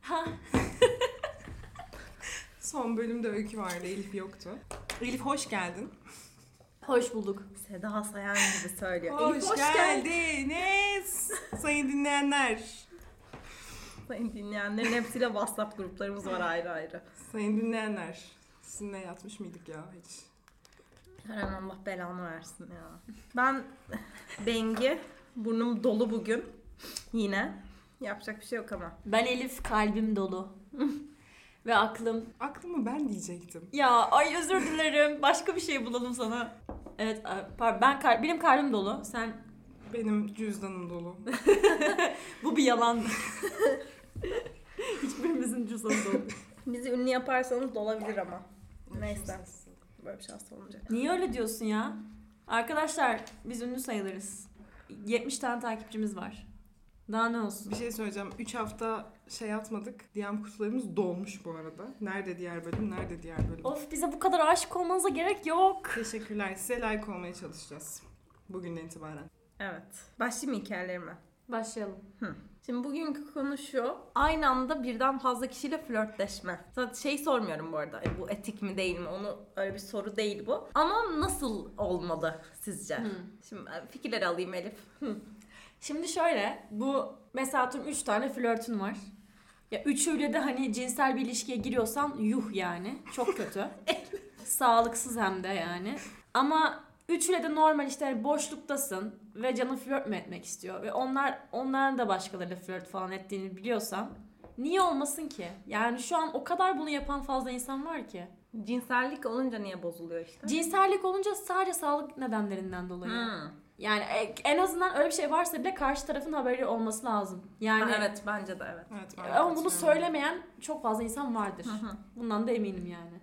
Ha. Son bölümde Öykü vardı, Elif yoktu. Elif hoş geldin. Hoş bulduk. Seda Sayan gibi söylüyor. Hoş, Elif, geldiniz. Sayın dinleyenler. Sayın dinleyenlerin hepsiyle WhatsApp gruplarımız var ayrı ayrı. Sayın dinleyenler. Sizinle yatmış mıydık ya hiç? Her Allah belanı versin ya. Ben Bengi. Burnum dolu bugün. Yine. Yapacak bir şey yok ama. Ben Elif kalbim dolu. Ve aklım. Aklımı ben diyecektim. Ya ay özür dilerim. Başka bir şey bulalım sana. Evet pardon. Ben kal- benim kalbim dolu. Sen Benim cüzdanım dolu. bu bir yalan. Hiçbirimizin cüzdanı dolu. Bizi ünlü yaparsanız da olabilir ama. Neyse. Böyle bir şans olmayacak. Niye öyle diyorsun ya? Arkadaşlar biz ünlü sayılırız. 70 tane takipçimiz var. Daha ne olsun? Bir şey söyleyeceğim. 3 hafta şey atmadık. DM kutularımız dolmuş bu arada. Nerede diğer bölüm, nerede diğer bölüm? Of bize bu kadar aşık olmanıza gerek yok. Teşekkürler. Size layık olmaya çalışacağız. Bugünden itibaren. Evet. Başlayayım mı hikayelerime? Başlayalım. Şimdi bugünkü konu şu. Aynı anda birden fazla kişiyle flörtleşme. Zaten şey sormuyorum bu arada. e, Bu etik mi değil mi? Onu öyle bir soru değil bu. Ama nasıl olmalı sizce? Şimdi e, fikirleri alayım Elif. Şimdi şöyle, bu mesela atıyorum 3 tane flörtün var. Ya üçüyle de hani cinsel bir ilişkiye giriyorsan yuh yani. Çok kötü. Sağlıksız hem de yani. Ama üçüyle de normal işte hani boşluktasın ve canın flört mü etmek istiyor ve onlar onların da başkalarıyla flört falan ettiğini biliyorsan niye olmasın ki? Yani şu an o kadar bunu yapan fazla insan var ki. Cinsellik olunca niye bozuluyor işte? Cinsellik olunca sadece sağlık nedenlerinden dolayı. Hmm. Yani e- en azından öyle bir şey varsa bile karşı tarafın haberi olması lazım. Yani Ha, evet bence de evet. Evet, ben de ama bunu söylemeyen çok fazla insan vardır. Hı hı. Bundan da eminim yani.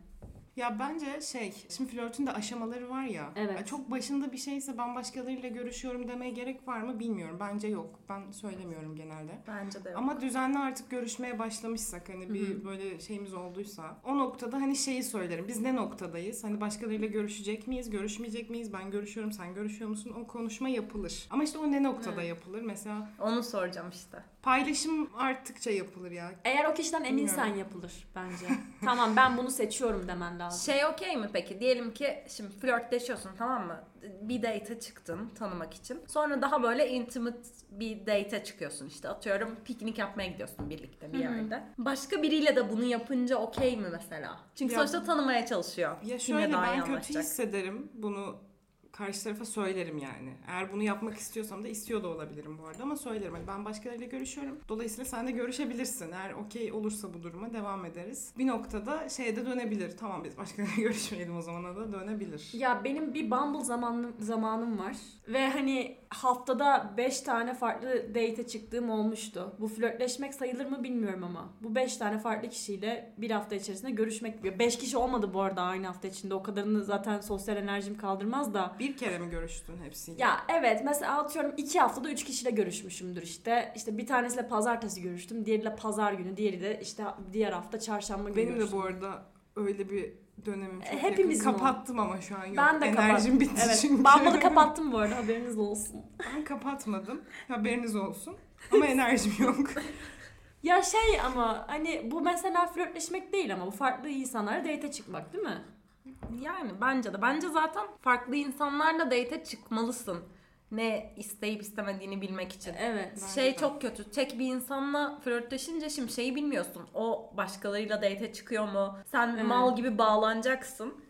Ya bence şey, şimdi flörtün de aşamaları var ya. Evet. Çok başında bir şeyse ben başkalarıyla görüşüyorum demeye gerek var mı bilmiyorum. Bence yok. Ben söylemiyorum genelde. Bence de yok. Ama düzenli artık görüşmeye başlamışsak hani bir böyle şeyimiz olduysa o noktada hani şeyi söylerim. Biz ne noktadayız? Hani başkalarıyla görüşecek miyiz? Görüşmeyecek miyiz? Ben görüşüyorum, sen görüşüyor musun? O konuşma yapılır. Ama işte o ne noktada yapılır? Mesela Onu soracağım işte. paylaşım arttıkça yapılır ya. Eğer o kişiden eminsen yapılır bence. tamam ben bunu seçiyorum demen lazım. Şey okey mi peki? Diyelim ki şimdi flörtleşiyorsun tamam mı? Bir date'e çıktın tanımak için. Sonra daha böyle intimate bir date'e çıkıyorsun işte. Atıyorum piknik yapmaya gidiyorsun birlikte bir yerde. Başka biriyle de bunu yapınca okey mi mesela? Çünkü Ya- sonuçta tanımaya çalışıyor. Ya şöyle ben kötü hissederim. Bunu karşı tarafa söylerim yani. Eğer bunu yapmak istiyorsam da istiyor da olabilirim bu arada ama söylerim. Hani ben başkalarıyla görüşüyorum. Dolayısıyla sen de görüşebilirsin. Eğer okey olursa bu duruma devam ederiz. Bir noktada şeye de dönebilir. Tamam biz başkalarıyla görüşmeyelim o zamana da dönebilir. Ya benim bir Bumble zamanım, zamanım var. Ve hani haftada 5 tane farklı date'e çıktığım olmuştu. Bu flörtleşmek sayılır mı bilmiyorum ama. Bu 5 tane farklı kişiyle bir hafta içerisinde görüşmek. 5 kişi olmadı bu arada aynı hafta içinde. O kadarını zaten sosyal enerjim kaldırmaz da. Bir kere mi görüştün hepsiyle? Ya evet mesela atıyorum 2 haftada 3 kişiyle görüşmüşümdür işte. İşte bir tanesiyle pazartesi görüştüm. Diğeriyle pazar günü. Diğeri de işte diğer hafta çarşamba günü Benim de görüştüm. bu arada öyle bir dönemim çok E, hepimizin yakın. Kapattım ama şu an yok. Ben de Enerjim kapattım. bitti evet. çünkü. Bumble'ı kapattım bu arada haberiniz olsun. Ben kapatmadım. Haberiniz olsun. Ama enerjim yok. Ya şey ama hani bu mesela flörtleşmek değil ama bu farklı insanlara date'e çıkmak değil mi? Yani bence de. Bence zaten farklı insanlarla date'e çıkmalısın. Ne isteyip istemediğini bilmek için. Evet. Bence şey de. çok kötü. Tek bir insanla flörtleşince şimdi şeyi bilmiyorsun. O başkalarıyla date'e çıkıyor mu? Sen Evet. mal gibi bağlanacaksın.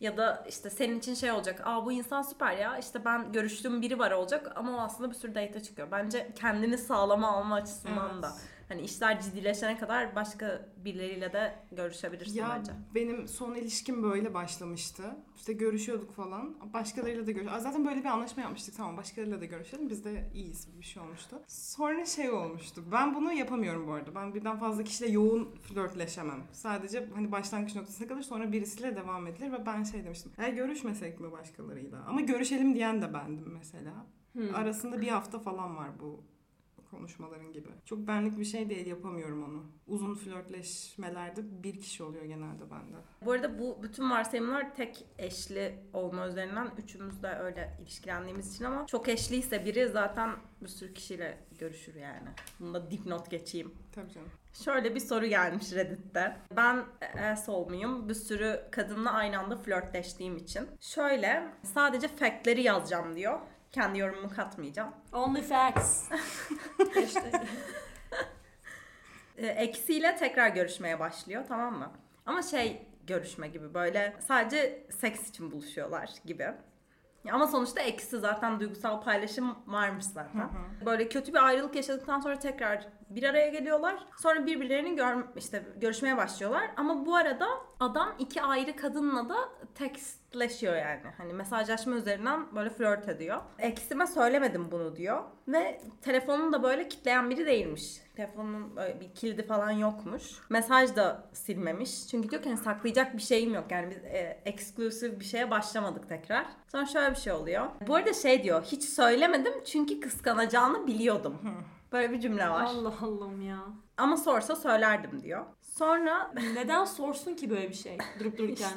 Ya da işte senin için şey olacak. Aa bu insan süper ya. İşte ben görüştüğüm biri var olacak ama o aslında bir sürü date'e çıkıyor. Bence kendini sağlama alma açısından Evet. da. Hani işler ciddileşene kadar başka birileriyle de görüşebilirsin Ya bence. benim son ilişkim böyle başlamıştı. İşte görüşüyorduk falan. Başkalarıyla da görüş. Zaten böyle bir anlaşma yapmıştık. Tamam başkalarıyla da görüşelim. Biz de iyiyiz bir şey olmuştu. Sonra şey olmuştu. Ben bunu yapamıyorum bu arada. Ben birden fazla kişiyle yoğun flörtleşemem. Sadece hani başlangıç noktasına kalır sonra birisiyle devam edilir ve ben şey demiştim. Ya görüşmesek mi başkalarıyla? Ama görüşelim diyen de bendim mesela. Hmm. Arasında bir hafta falan var bu konuşmaların gibi. Çok benlik bir şey değil yapamıyorum onu. Uzun flörtleşmelerde bir kişi oluyor genelde bende. Bu arada bu bütün varsayımlar tek eşli olma üzerinden üçümüz de öyle ilişkilendiğimiz için ama çok eşliyse biri zaten bir sürü kişiyle görüşür yani. Bunu da dipnot geçeyim. Tabii canım. Şöyle bir soru gelmiş Reddit'te. Ben asshole muyum? Bir sürü kadınla aynı anda flörtleştiğim için. Şöyle sadece factleri yazacağım diyor. Kendi yorumumu katmayacağım. Only facts. E, eksiyle tekrar görüşmeye başlıyor tamam mı? Ama şey görüşme gibi böyle sadece seks için buluşuyorlar gibi. Ama sonuçta eksi zaten duygusal paylaşım varmış zaten. Böyle kötü bir ayrılık yaşadıktan sonra tekrar bir araya geliyorlar. Sonra birbirlerini gör, işte görüşmeye başlıyorlar. Ama bu arada adam iki ayrı kadınla da tekstleşiyor yani. Hani mesajlaşma üzerinden böyle flört ediyor. Eksime söylemedim bunu diyor. Ve telefonunu da böyle kitleyen biri değilmiş. Telefonun böyle bir kilidi falan yokmuş. Mesaj da silmemiş. Çünkü diyor ki hani saklayacak bir şeyim yok. Yani biz e, exclusive bir şeye başlamadık tekrar. Sonra şöyle bir şey oluyor. Bu arada şey diyor. Hiç söylemedim çünkü kıskanacağını biliyordum. Böyle bir cümle var. Allah Allah'ım ya. Ama sorsa söylerdim diyor. Sonra Neden sorsun ki böyle bir şey durup dururken?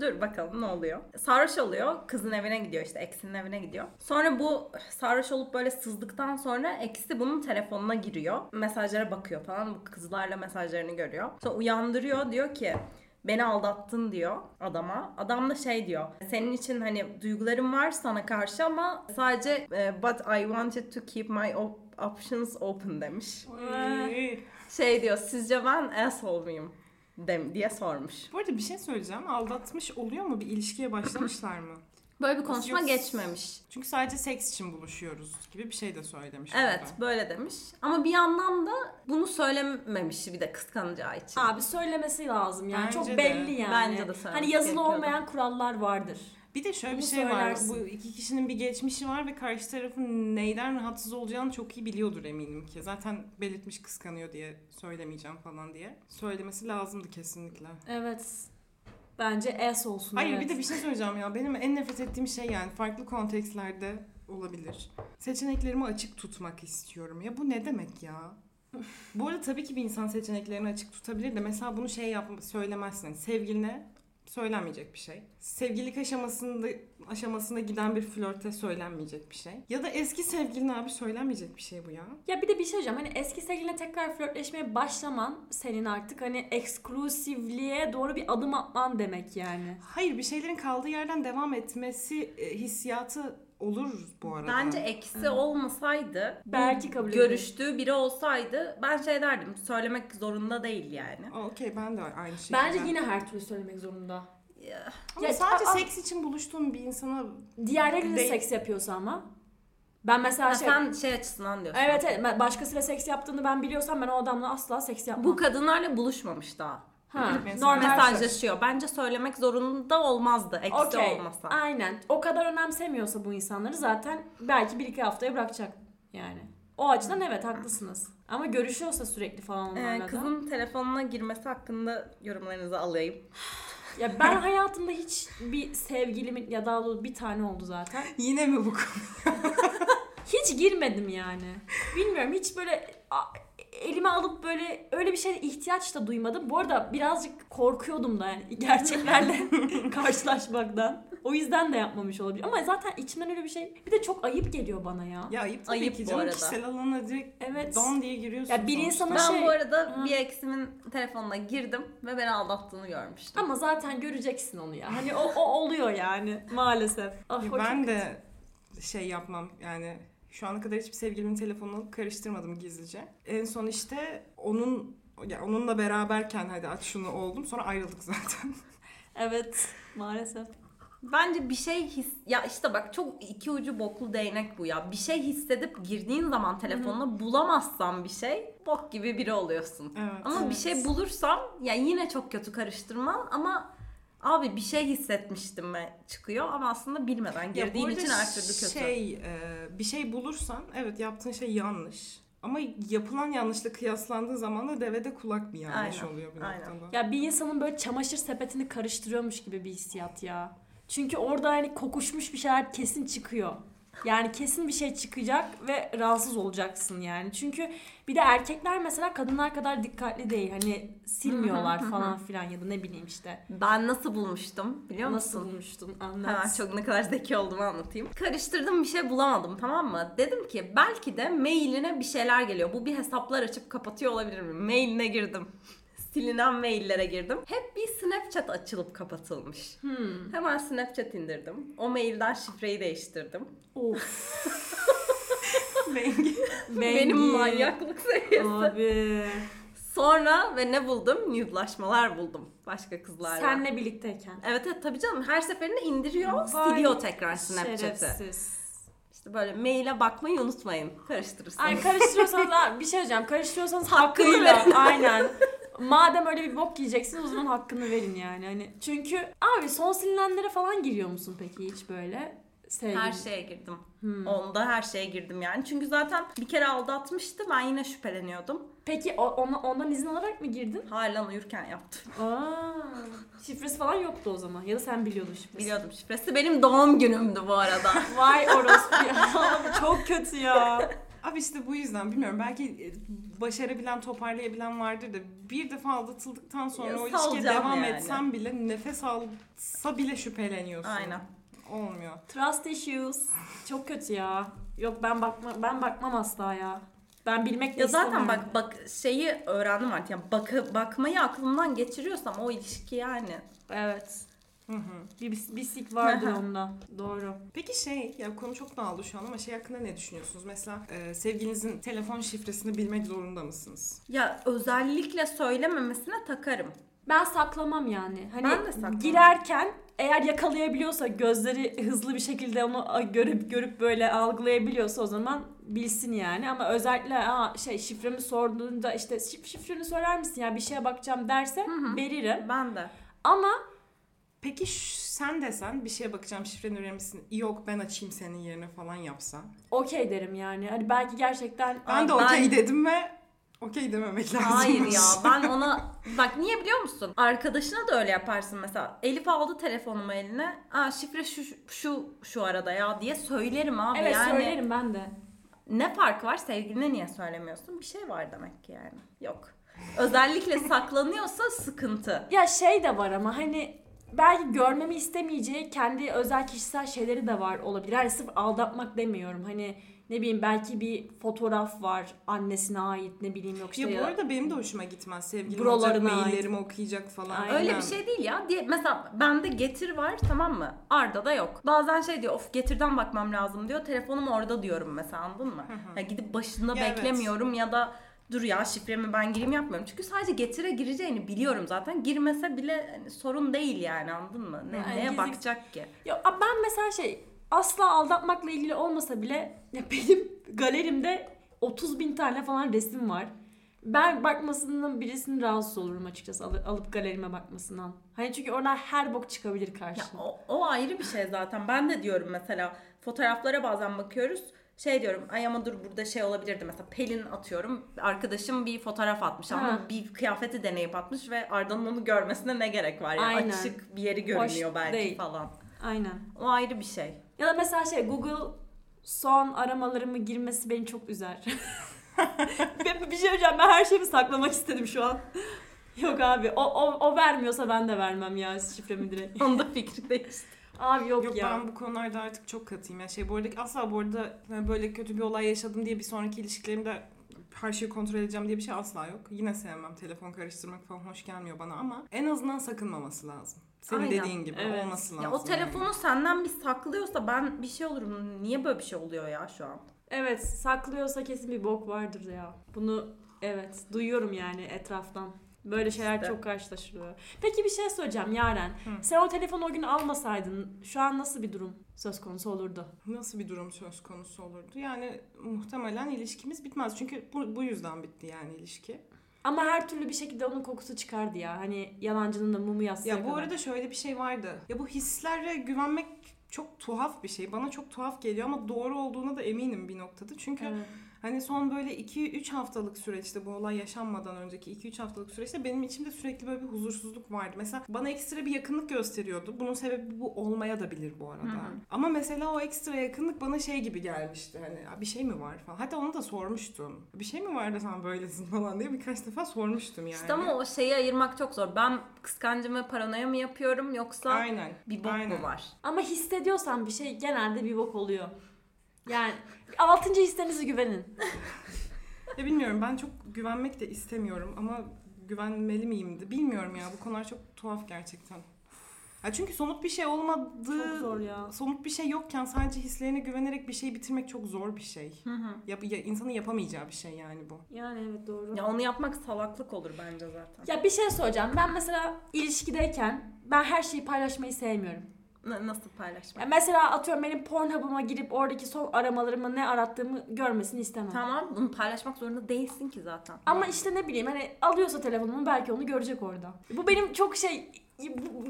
dur bakalım ne oluyor. Sarhoş oluyor. Kızın evine gidiyor işte. Eksinin evine gidiyor. Sonra bu sarhoş olup böyle sızdıktan sonra eksi bunun telefonuna giriyor. Mesajlara bakıyor falan. Bu kızlarla mesajlarını görüyor. Sonra uyandırıyor. Diyor ki beni aldattın diyor adama. Adam da şey diyor. Senin için hani duygularım var sana karşı ama sadece e, but I wanted to keep my options open demiş. Şey diyor sizce ben asshole muyum? Dem diye sormuş. Bu arada bir şey söyleyeceğim. Aldatmış oluyor mu? Bir ilişkiye başlamışlar mı? Böyle bir konuşma Yok. geçmemiş. Çünkü sadece seks için buluşuyoruz gibi bir şey de söylemiş. Evet orada. böyle demiş. Ama bir yandan da bunu söylememiş bir de kıskanacağı için. Abi söylemesi lazım yani. Bence Çok de. belli yani. Bence de söylemesi Hani yazılı gerekiyordu. olmayan kurallar vardır. Bir de şöyle bir Bunu şey var. söylersin. Bu iki kişinin bir geçmişi var ve karşı tarafın neyden rahatsız olacağını çok iyi biliyordur eminim ki. Zaten belirtmiş kıskanıyor diye söylemeyeceğim falan diye. Söylemesi lazımdı kesinlikle. Evet. Bence S olsun. Hayır evet. bir de bir şey söyleyeceğim ya. Benim en nefret ettiğim şey yani farklı kontekstlerde olabilir. Seçeneklerimi açık tutmak istiyorum. Ya bu ne demek ya? bu arada tabii ki bir insan seçeneklerini açık tutabilir de mesela bunu şey yapma, söylemezsin. Sevgiline söylenmeyecek bir şey. Sevgililik aşamasında aşamasına giden bir flörte söylenmeyecek bir şey. Ya da eski sevgiline abi söylenmeyecek bir şey bu ya. Ya bir de bir şey diyeceğim. Hani eski sevgiline tekrar flörtleşmeye başlaman senin artık hani eksklusivliğe doğru bir adım atman demek yani. Hayır bir şeylerin kaldığı yerden devam etmesi e, hissiyatı olur bu arada. Bence eksi olmasaydı, Belki kabul görüştüğü biri olsaydı ben şey derdim. Söylemek zorunda değil yani. Okey ben de aynı şekilde. Bence yine her türlü söylemek zorunda. Ama Ya, sadece aa, seks için buluştuğun bir insana Diğerleriyle Değil. seks yapıyorsa ama. Ben mesela Ha, şey... sen şey açısından diyorsun. Evet evet başkasıyla seks yaptığını ben biliyorsam ben o adamla asla seks yapmam. Bu kadınlarla buluşmamış daha. Ha, normal Mesajlaşıyor. Bence söylemek zorunda olmazdı eksi Okey. olmasa. Aynen. O kadar önemsemiyorsa bu insanları zaten belki bir iki haftaya bırakacak yani. O açıdan evet haklısınız. Ama görüşüyorsa sürekli falan onlarla Ee, da. kızın telefonuna girmesi hakkında yorumlarınızı alayım. Ya ben hayatımda hiç bir sevgilimin ya daha doğrusu bir tane oldu zaten. yine mi bu konu? Hiç girmedim yani. Bilmiyorum hiç böyle elime alıp böyle öyle bir şeye ihtiyaç da duymadım. Bu arada birazcık korkuyordum da yani gerçeklerle karşılaşmaktan. O yüzden de yapmamış olabilir. Ama zaten içimden öyle bir şey. Bir de çok ayıp geliyor bana ya. Ya ayıp tabii Ayıp ki bu canım. arada. Kişisel alana direkt Evet. don diye giriyorsun. Ya bir insana Ben şey- bu arada Ha. bir eksimin telefonuna girdim ve beni aldattığını görmüştüm. Ama zaten göreceksin onu ya. Hani o, o oluyor yani maalesef. Ah, Ya ben de şey yapmam yani şu ana kadar hiçbir sevgilimin telefonunu karıştırmadım gizlice. En son işte onun ya onunla beraberken hadi aç şunu oldum sonra ayrıldık zaten. Evet maalesef. Bence bir şey his... Ya işte bak çok iki ucu boklu değnek bu ya. Bir şey hissedip girdiğin zaman telefonuna bulamazsan bir şey bok gibi biri oluyorsun. Evet. Ama bir Evet. şey bulursam ya yine çok kötü karıştırmam ama abi bir şey hissetmiştim ve çıkıyor ama aslında bilmeden girdiğin için her türlü kötü. Şey, e, bir şey bulursan evet yaptığın şey yanlış. Ama yapılan yanlışla kıyaslandığı zaman da devede kulak bir yanlış Aynen, oluyor bir aynen. noktada. Ya bir insanın böyle çamaşır sepetini karıştırıyormuş gibi bir hissiyat ya. Çünkü orada hani kokuşmuş bir şeyler kesin çıkıyor. Yani kesin bir şey çıkacak ve rahatsız olacaksın yani. Çünkü bir de erkekler mesela kadınlar kadar dikkatli değil. Hani silmiyorlar falan filan ya da ne bileyim işte. Ben nasıl bulmuştum biliyor Nasıl musun? bulmuştun Hemen anlat. çok ne kadar zeki olduğumu anlatayım. Karıştırdım bir şey bulamadım tamam mı? Dedim ki belki de mailine bir şeyler geliyor. Bu bir hesaplar açıp kapatıyor olabilir mi? Mailine girdim. Silinen maillere girdim. Hep bir Snapchat açılıp kapatılmış. Hmm. Hemen Snapchat indirdim. O mailden şifreyi değiştirdim. Of. Bengi. Benim Bengi. manyaklık seviyesi. Abi. Sonra ve ne buldum? Nude'laşmalar buldum başka kızlarla. Senle birlikteyken. Evet evet tabii canım her seferinde indiriyor, Vay siliyor tekrar Snapchat'i. Şerefsiz. İşte böyle maile bakmayı unutmayın. Karıştırırsınız. Ay karıştırıyorsanız bir şey diyeceğim. Karıştırıyorsanız hakkıyla. Aynen. Madem öyle bir bok yiyeceksiniz o zaman hakkını verin yani. Hani çünkü abi son silinenlere falan giriyor musun peki hiç böyle? Sevgili. Her şeye girdim. Hmm. Onda her şeye girdim yani. Çünkü zaten bir kere aldatmıştı. Ben yine şüpheleniyordum. Peki o, ona, ondan izin alarak mı girdin? Halen uyurken yaptım. Aa, şifresi falan yoktu o zaman. Ya da sen biliyordun şifresini. Biliyordum şifresi. Benim doğum günümdü bu arada. Vay orospu ya. Çok kötü ya. Abi işte bu yüzden bilmiyorum belki e, başarabilen toparlayabilen vardır da bir defa aldatıldıktan sonra Ya o ilişkiye devam yani. etsen bile nefes alsa bile şüpheleniyorsun. Aynen. Olmuyor. Trust issues. Çok kötü ya. Yok ben bakma ben bakmam asla ya. Ben bilmek Ya zaten bak bak şeyi öğrendim artık. Yani bak, bakmayı aklımdan geçiriyorsam o ilişki yani. Evet. Hı hı. Bir, bir sik vardır onda. Doğru. Peki şey, ya konu çok dağıldı şu an ama şey hakkında ne düşünüyorsunuz? Mesela e, sevgilinizin telefon şifresini bilmek zorunda mısınız? Ya özellikle söylememesine takarım. Ben saklamam yani. Hani Ben de saklamam. girerken eğer yakalayabiliyorsa gözleri hızlı bir şekilde onu a- görüp görüp böyle algılayabiliyorsa o zaman bilsin yani ama özellikle aa şey şifremi sorduğunda işte "Şif- şifreni söyler misin ya bir şeye bakacağım derse hı. veririm. Ben de. Ama Peki sen desen bir şeye bakacağım şifreni verir misin? Yok ben açayım senin yerine falan yapsan. okey derim yani. Hani belki gerçekten Ben de ben- okey dedim ve okey dememek lazım. Hayır ya ben ona bak niye biliyor musun? Arkadaşına da öyle yaparsın mesela. Elif aldı telefonumu eline. Aa şifre şu şu şu arada ya diye söylerim abi evet yani. söylerim ben de. Ne fark var sevgiline niye söylemiyorsun? Bir şey var demek ki yani. Yok. Özellikle saklanıyorsa sıkıntı. Ya şey de var ama hani belki görmemi istemeyeceği kendi özel kişisel şeyleri de var olabilir. Yani sırf aldatmak demiyorum. Hani ne bileyim belki bir fotoğraf var annesine ait ne bileyim yok işte. Ya bu ya- arada benim de hoşuma gitmez. Sevgilim olacak, ait. maillerimi okuyacak falan. Aynen. Öyle bir şey değil ya. Diye, mesela bende getir var tamam mı? Arda da yok. Bazen şey diyor of getirden bakmam lazım diyor. Telefonum orada diyorum mesela anladın mı? Ya gidip başında Ya evet. beklemiyorum ya da dur ya şifremi ben gireyim yapmıyorum. Çünkü sadece getire gireceğini biliyorum zaten. Girmese bile hani sorun değil yani anladın mı? Ne, Yani neye gizli- bakacak ki? Ya ben mesela şey asla aldatmakla ilgili olmasa bile ya benim galerimde 30 bin tane falan resim var. Ben bakmasından birisinin rahatsız olurum açıkçası alı- alıp galerime bakmasından. Hani çünkü oradan her bok çıkabilir Ya karşına. o, o ayrı bir şey zaten. Ben de diyorum mesela fotoğraflara bazen bakıyoruz. Şey diyorum ay ama dur burada şey olabilirdi mesela Pelin atıyorum arkadaşım bir fotoğraf atmış ama Ha. bir kıyafeti deneyip atmış ve Arda'nın onu görmesine ne gerek var ya Aynen. açık bir yeri görünüyor belki değil. falan. Aynen. O ayrı bir şey. Ya da mesela şey Google son aramalarımı girmesi beni çok üzer. bir şey hocam ben her şeyimi saklamak istedim şu an. Yok abi o, o, o vermiyorsa ben de vermem ya şifremi direkt. Onda fikri değişti. Abi yok, Yok ya. ben bu konularda artık çok katıyım. Yani şey bu arada asla bu arada yani böyle kötü bir olay yaşadım diye bir sonraki ilişkilerimde her şeyi kontrol edeceğim diye bir şey asla yok. Yine sevmem. Telefon karıştırmak falan hoş gelmiyor bana ama en azından sakınmaması lazım. Senin Aynen. dediğin gibi Evet. olması lazım. Ya o telefonu yani. senden bir saklıyorsa ben bir şey olurum. Niye böyle bir şey oluyor ya şu an? Evet saklıyorsa kesin bir bok vardır ya. Bunu evet duyuyorum yani etraftan. Böyle şeyler İşte. çok karşılaşılıyor. Peki bir şey söyleyeceğim Yaren. Sen o telefonu o gün almasaydın şu an nasıl bir durum söz konusu olurdu? Nasıl bir durum söz konusu olurdu? Yani muhtemelen ilişkimiz bitmez. Çünkü bu, bu yüzden bitti yani ilişki. Ama her türlü bir şekilde onun kokusu çıkardı ya. Hani yalancının da mumu yatsıya Ya bu kadar. arada şöyle bir şey vardı. Ya bu hislere güvenmek çok tuhaf bir şey. Bana çok tuhaf geliyor ama doğru olduğuna da eminim bir noktada. Çünkü Evet. Hani son böyle 2-3 haftalık süreçte bu olay yaşanmadan önceki 2-3 haftalık süreçte benim içimde sürekli böyle bir huzursuzluk vardı. Mesela bana ekstra bir yakınlık gösteriyordu. Bunun sebebi bu olmaya da bilir bu arada. Hı hı. Ama mesela o ekstra yakınlık bana şey gibi gelmişti. Hani "Ya bir şey mi var falan. Hatta onu da sormuştum. Bir şey mi var da sen böylesin falan diye birkaç defa sormuştum yani. İşte ama o şeyi ayırmak çok zor. Ben kıskancı mı paranoya mı yapıyorum yoksa Aynen. bir bok Aynen. mu var? Ama hissediyorsan bir şey genelde bir bok oluyor. Yani altıncı hissenize güvenin. Ya bilmiyorum ben çok güvenmek de istemiyorum ama güvenmeli miyim de bilmiyorum ya bu konular çok tuhaf gerçekten. Ya çünkü somut bir şey olmadığı, Çok zor ya. somut bir şey yokken sadece hislerine güvenerek bir şey bitirmek çok zor bir şey. Hı hı. Yap, ya, insanın yapamayacağı bir şey yani bu. Yani evet doğru. Ya onu yapmak salaklık olur bence zaten. Ya bir şey soracağım. Ben mesela ilişkideyken ben her şeyi paylaşmayı sevmiyorum. Nasıl paylaşmak? Ya mesela atıyorum benim Pornhub'ıma girip oradaki son aramalarımı ne arattığımı görmesini istemem. Tamam bunu paylaşmak zorunda değilsin ki zaten. Ama işte ne bileyim hani alıyorsa telefonumu belki onu görecek orada. Bu benim çok şey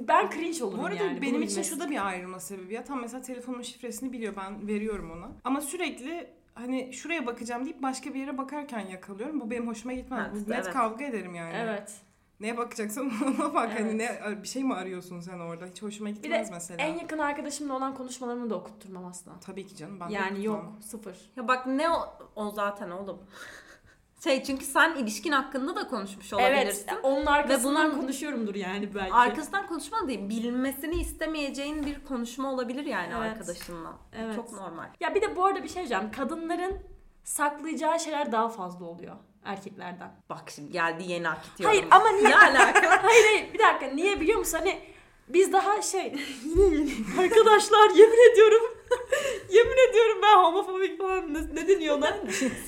ben cringe olurum Bu arada yani. benim için şu da bir ayrılma sebebi. Ya tam mesela telefonumun şifresini biliyor ben veriyorum ona. Ama sürekli hani şuraya bakacağım deyip başka bir yere bakarken yakalıyorum. Bu benim hoşuma gitmez. Evet, Bu net evet. kavga ederim yani. Evet. Neye bakacaksın ona bak. Hani Evet. ne bir şey mi arıyorsun sen orada? Hiç hoşuma Bir de gitmez mesela. en yakın arkadaşımla olan konuşmalarımı da okutturmam asla. Tabii ki canım. Ben yani yok sıfır. Ya bak ne o, o zaten oğlum. Şey çünkü sen ilişkin hakkında da konuşmuş olabilirsin. Evet onun arkasından bunun- konuşuyorumdur yani belki. Arkasından konuşma değil, bilmesini istemeyeceğin bir konuşma olabilir yani Evet. arkadaşınla. Evet. Çok normal. Ya bir de bu arada bir şey diyeceğim. Kadınların saklayacağı şeyler daha fazla oluyor erkeklerden. Bak şimdi geldi yeni akit Hayır ama niye? Ne alaka? hayır hayır bir dakika niye biliyor musun? Hani biz daha şey arkadaşlar yemin ediyorum yemin ediyorum ben homofobik falan ne, ne deniyor ona?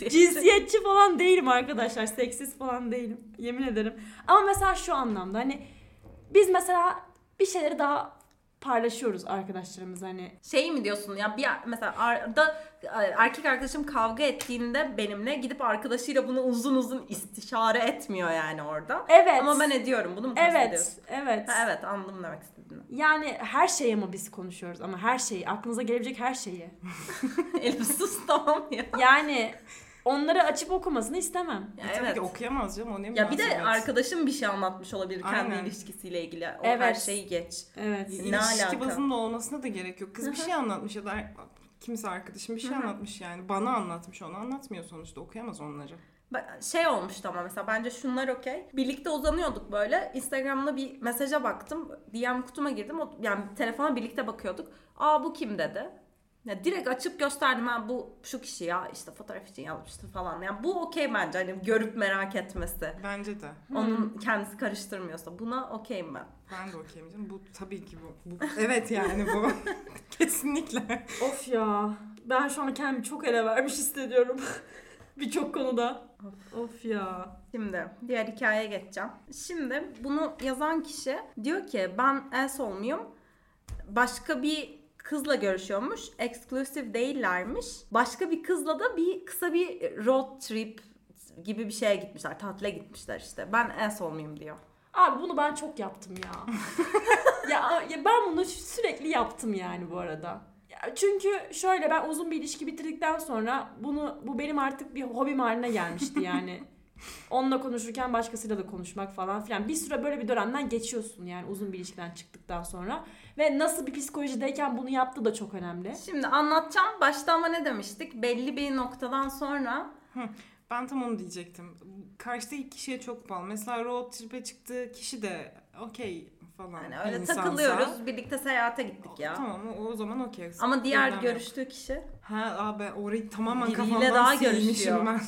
Cinsiyetçi falan değilim arkadaşlar. Seksist falan değilim. Yemin ederim. Ama mesela şu anlamda hani biz mesela bir şeyleri daha paylaşıyoruz arkadaşlarımız hani. Şey mi diyorsun ya bir mesela arada erkek arkadaşım kavga ettiğinde benimle gidip arkadaşıyla bunu uzun uzun istişare etmiyor yani orada. Evet. Ama ben ediyorum. Bunu mu Evet, evet. Ha, evet anladım demek istediğini. Yani her şeyi ama biz konuşuyoruz ama her şeyi, aklınıza gelebilecek her şeyi. Elif sus tamam ya. Yani onları açıp okumasını istemem. Ya E, tabii evet. ki okuyamaz canım o ne Ya bir de münasebet. arkadaşım bir şey anlatmış olabilir kendi Aynen. ilişkisiyle ilgili. O Evet. her şeyi geç. Evet. Ne İlişki alaka? bazında olmasına da gerek yok. Kız bir şey anlatmış ya da kimse arkadaşım bir şey anlatmış yani. Bana anlatmış onu anlatmıyor sonuçta okuyamaz onları. Bak, Şey olmuştu ama mesela bence şunlar okey. Birlikte uzanıyorduk böyle. Instagram'da bir mesaja baktım. DM kutuma girdim. O, yani telefona birlikte bakıyorduk. Aa bu kim dedi. Ya direkt açıp gösterdim ha bu şu kişi ya işte fotoğraf için yazmıştı falan. Yani bu okey bence hani görüp merak etmesi. Bence de. Onun kendisi karıştırmıyorsa buna okeyim ben. Ben de okeyim canım. Bu tabii ki bu. bu evet yani bu. Kesinlikle. Of ya. Ben şu an kendimi çok ele vermiş hissediyorum. Birçok konuda. Of ya. Şimdi diğer hikayeye geçeceğim. Şimdi bunu yazan kişi diyor ki ben asshole muyum? Başka bir kızla görüşüyormuş. Exclusive değillermiş. Başka bir kızla da bir kısa bir road trip gibi bir şeye gitmişler. Tatile gitmişler işte. Ben asshole muyum diyor. Abi bunu ben çok yaptım ya. ya, ya ben bunu sürekli yaptım yani bu arada. Ya çünkü şöyle ben uzun bir ilişki bitirdikten sonra bunu bu benim artık bir hobim haline gelmişti yani. Onunla konuşurken başkasıyla da konuşmak falan filan. Bir süre böyle bir dönemden geçiyorsun yani uzun bir ilişkiden çıktıktan sonra. Ve nasıl bir psikolojideyken bunu yaptı da çok önemli. Şimdi anlatacağım. Başta ama ne demiştik? Belli bir noktadan sonra Ben tam onu diyecektim. Karşıdaki kişiye çok bağlı. Mesela road trip'e çıktığı kişi de okey falan. hani bir öyle insansa. takılıyoruz. Birlikte seyahate gittik ya. Tamam o, o zaman okey. Ama diğer Problem yok. görüştüğü kişi Ha abi orayı tamamen Biriyle kafamdan daha silmişim görüşüyor. ben.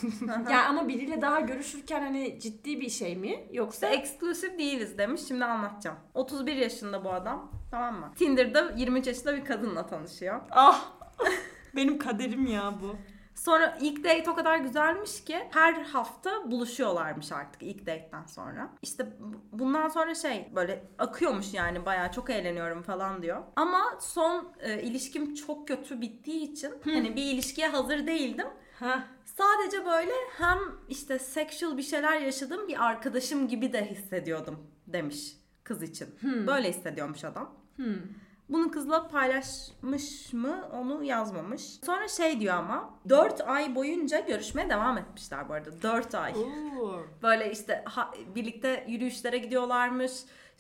Ya ama biriyle daha görüşürken hani ciddi bir şey mi? Yoksa eksklusif değiliz demiş. Şimdi anlatacağım. 31 yaşında bu adam. Tamam mı? Tinder'da 23 yaşında bir kadınla tanışıyor. ah benim kaderim ya bu. Sonra ilk date o kadar güzelmiş ki her hafta buluşuyorlarmış artık ilk date'den sonra. İşte bu- bundan sonra şey böyle akıyormuş yani bayağı çok eğleniyorum falan diyor. Ama son e, ilişkim çok kötü bittiği için hani bir ilişkiye hazır değildim. Ha. Sadece böyle hem işte sexual bir şeyler yaşadığım bir arkadaşım gibi de hissediyordum demiş kız için. Hmm. Böyle hissediyormuş adam. Hmm. Bunu kızla paylaşmış mı onu yazmamış. Sonra şey diyor ama 4 ay boyunca görüşmeye devam etmişler bu arada. 4 ay. Oo. Böyle işte ha- birlikte yürüyüşlere gidiyorlarmış.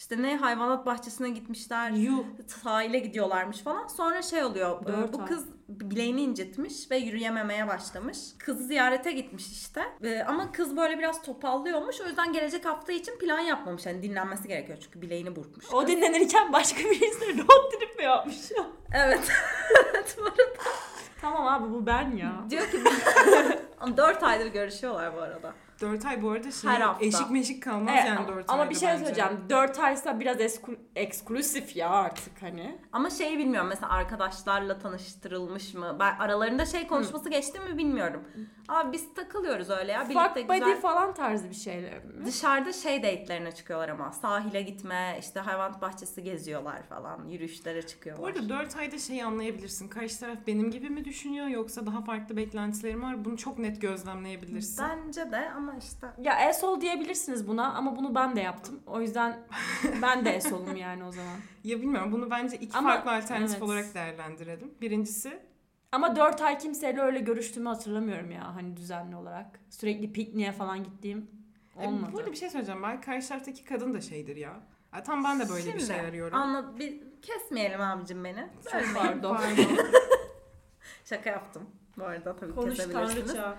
İşte ne hayvanat bahçesine gitmişler. Yuh. Sahile gidiyorlarmış falan. Sonra şey oluyor. Dört bu ay. kız bileğini incitmiş ve yürüyememeye başlamış. Kızı ziyarete gitmiş işte. Ee, ama kız böyle biraz topallıyormuş. O yüzden gelecek hafta için plan yapmamış. Hani dinlenmesi gerekiyor çünkü bileğini burkmuş. O dinlenirken başka birisine road trip mi yapmış? Evet. evet bu arada. tamam abi bu ben ya. Diyor ki 4 aydır görüşüyorlar bu arada. 4 ay bu arada şey Her hafta. eşik meşik kalmaz Evet, yani ama, 4 ama ayda bir şey bence. söyleyeceğim. 4 aysa biraz esklu- eksklusif ya artık hani. Ama şeyi bilmiyorum mesela arkadaşlarla tanıştırılmış mı? Ben aralarında şey konuşması geçti mi bilmiyorum. Abi biz takılıyoruz öyle ya. Birlikte Fuck buddy güzel. falan tarzı bir şeyler mi? Dışarıda şey date'lerine çıkıyorlar ama. Sahile gitme, işte hayvan bahçesi geziyorlar falan. Yürüyüşlere Bu çıkıyorlar. arada 4 ayda şeyi anlayabilirsin. Karşı taraf benim gibi mi düşünüyor yoksa daha farklı beklentilerim var. Bunu çok net gözlemleyebilirsin. Bence de ama işte Ya asshole diyebilirsiniz buna ama bunu ben de yaptım. O yüzden ben de asshole'um yani o zaman. Ya bilmiyorum bunu bence iki Ama- farklı alternatif evet. olarak değerlendirelim. Birincisi Ama 4 ay kimseyle öyle görüştüğümü hatırlamıyorum ya hani düzenli olarak. Sürekli pikniğe falan gittiğim e, olmadı. bu arada bir şey söyleyeceğim. Ben karşı taraftaki kadın da şeydir ya. Ya tam ben de böyle bir Şimdi, şey arıyorum. Anla, bir kesmeyelim abicim beni. Çok Bölmeyin. pardon. Şaka yaptım. Bu arada tabii Konuş kesebilirsiniz. tanrıça.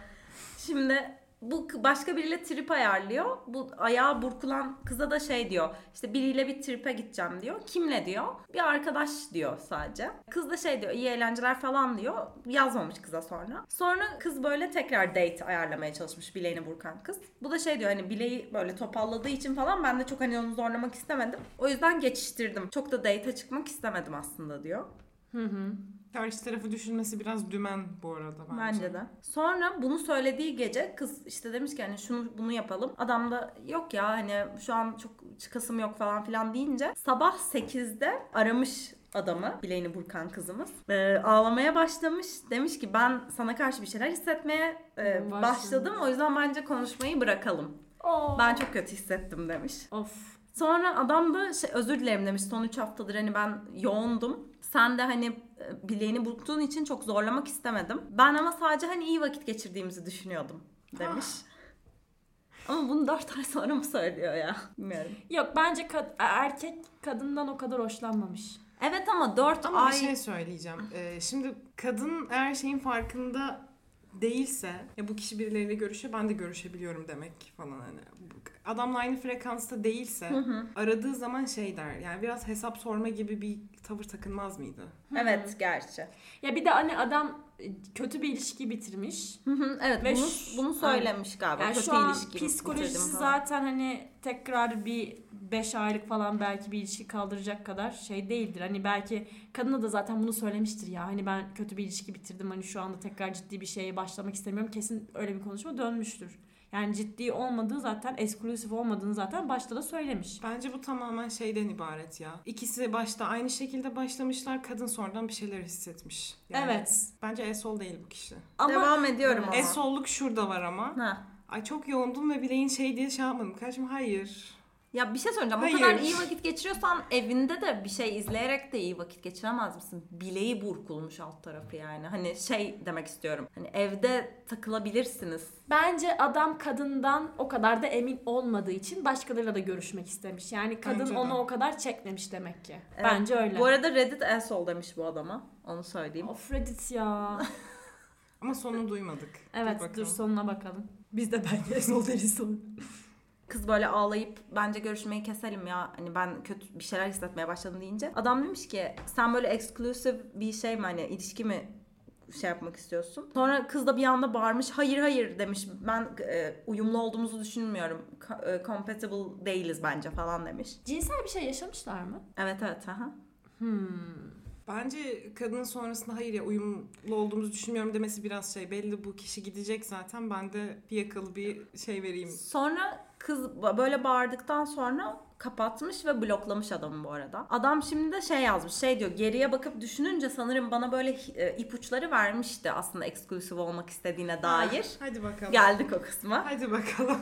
Şimdi bu başka biriyle trip ayarlıyor. Bu ayağı burkulan kıza da şey diyor. İşte biriyle bir tripe gideceğim diyor. Kimle diyor? Bir arkadaş diyor sadece. Kız da şey diyor iyi eğlenceler falan diyor. Yazmamış kıza sonra. Sonra kız böyle tekrar date ayarlamaya çalışmış bileğini burkan kız. Bu da şey diyor hani bileği böyle topalladığı için falan ben de çok hani onu zorlamak istemedim. O yüzden geçiştirdim. Çok da date'e çıkmak istemedim aslında diyor. Hı hı. Karşı tarafı düşünmesi biraz dümen bu arada bence. Bence de. Sonra bunu söylediği gece kız işte demiş ki hani şunu bunu yapalım. Adam da yok ya hani şu an çok çıkasım yok falan filan deyince sabah 8'de aramış adamı bileğini burkan kızımız. Ee, ağlamaya başlamış. Demiş ki ben sana karşı bir şeyler hissetmeye e, başladım. O yüzden bence konuşmayı bırakalım. Oo. Ben çok kötü hissettim demiş. Of. Sonra adam da şey, özür dilerim demiş son 3 haftadır hani ben yoğundum. Sen de hani e, bileğini burktuğun için çok zorlamak istemedim. Ben ama sadece hani iyi vakit geçirdiğimizi düşünüyordum demiş. ama bunu 4 ay sonra mı söylüyor ya? Bilmiyorum. Yok bence kad- erkek kadından o kadar hoşlanmamış. Evet ama 4 Ama ay... bir şey söyleyeceğim. Ee, şimdi kadın eğer şeyin farkında değilse ya bu kişi birileriyle görüşüyor ben de görüşebiliyorum demek falan hani. Adamla aynı frekansta değilse Hı hı. aradığı zaman şey der yani biraz hesap sorma gibi bir tavır takınmaz mıydı? Evet gerçi. Ya bir de hani adam kötü bir ilişki bitirmiş. Hı hı, evet Ve bunu, bunu söylemiş galiba. Yani Kötü şu an ilişki psikolojisi zaten hani tekrar bir 5 aylık falan belki bir ilişki kaldıracak kadar şey değildir. Hani belki kadına da zaten bunu söylemiştir ya. Hani ben kötü bir ilişki bitirdim. Hani şu anda tekrar ciddi bir şeye başlamak istemiyorum. Kesin öyle bir konuşma dönmüştür. Yani ciddi olmadığı zaten, eksklusif olmadığını zaten başta da söylemiş. Bence bu tamamen şeyden ibaret ya. İkisi başta aynı şekilde başlamışlar. Kadın sonradan bir şeyler hissetmiş. Yani Evet. Bence esol değil bu kişi. Ama Devam ediyorum ama. Esolluk şurada var ama. Ha. Ay çok yoğundum ve bileğin şey diye şey yapmadım. Karşım hayır. Ya bir şey söyleyeceğim. O Hayır. kadar iyi vakit geçiriyorsan evinde de bir şey izleyerek de iyi vakit geçiremez misin? Bileği burkulmuş alt tarafı yani. Hani şey demek istiyorum. Hani evde takılabilirsiniz. bence adam kadından o kadar da emin olmadığı için başkalarıyla da görüşmek istemiş. Yani kadın Bence de. onu o kadar çekmemiş demek ki. Evet. Bence öyle. Bu arada Reddit asshole demiş bu adama. Onu söyleyeyim. Of Reddit ya. Ama sonunu duymadık. Evet Dur dur, sonuna bakalım. Biz de bence sol deriz sonra. Kız böyle ağlayıp bence görüşmeyi keselim ya. Hani ben kötü bir şeyler hissetmeye başladım deyince. Adam demiş ki sen böyle exclusive bir şey mi hani ilişki mi şey yapmak istiyorsun. Sonra kız da bir anda bağırmış. Hayır hayır demiş. Ben e, uyumlu olduğumuzu düşünmüyorum. Co- e, compatible değiliz bence falan demiş. Cinsel bir şey yaşamışlar mı? Evet evet. Aha. Hmm. Bence kadının sonrasında hayır ya uyumlu olduğumuzu düşünmüyorum demesi biraz şey. Belli bu kişi gidecek zaten. Ben de bir yakalı bir şey vereyim. Sonra kız böyle bağırdıktan sonra kapatmış ve bloklamış adamı bu arada. Adam şimdi de şey yazmış. Şey diyor geriye bakıp düşününce sanırım bana böyle e, ipuçları vermişti aslında eksklusif olmak istediğine dair. Ah, Hadi bakalım. Geldik o kısma. Hadi bakalım.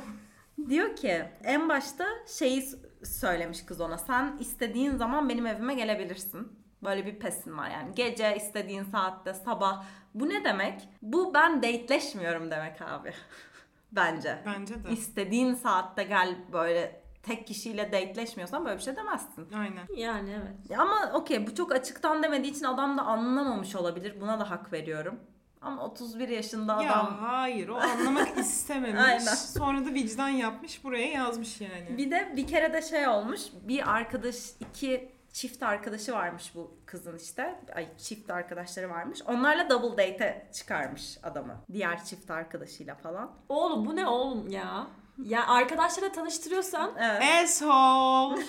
Diyor ki en başta şeyi söylemiş kız ona. Sen istediğin zaman benim evime gelebilirsin. Böyle bir pesin var yani. Gece istediğin saatte sabah. Bu ne demek? Bu ben dateleşmiyorum demek abi. Bence. Bence de. İstediğin saatte gel böyle tek kişiyle dateleşmiyorsan böyle bir şey demezsin. Aynen. Yani evet. Ama okey bu çok açıktan demediği için adam da anlamamış olabilir. Buna da hak veriyorum. Ama 31 yaşında adam Ya hayır o anlamak istememiş. Aynen. Sonra da vicdan yapmış buraya yazmış yani. Bir de bir kere de şey olmuş. Bir arkadaş, iki çift arkadaşı varmış bu kızın işte. Ay çift arkadaşları varmış. Onlarla double date'e çıkarmış adamı. Diğer çift arkadaşıyla falan. Oğlum bu ne oğlum ya? Ya arkadaşlarla tanıştırıyorsan Evet. Asshole.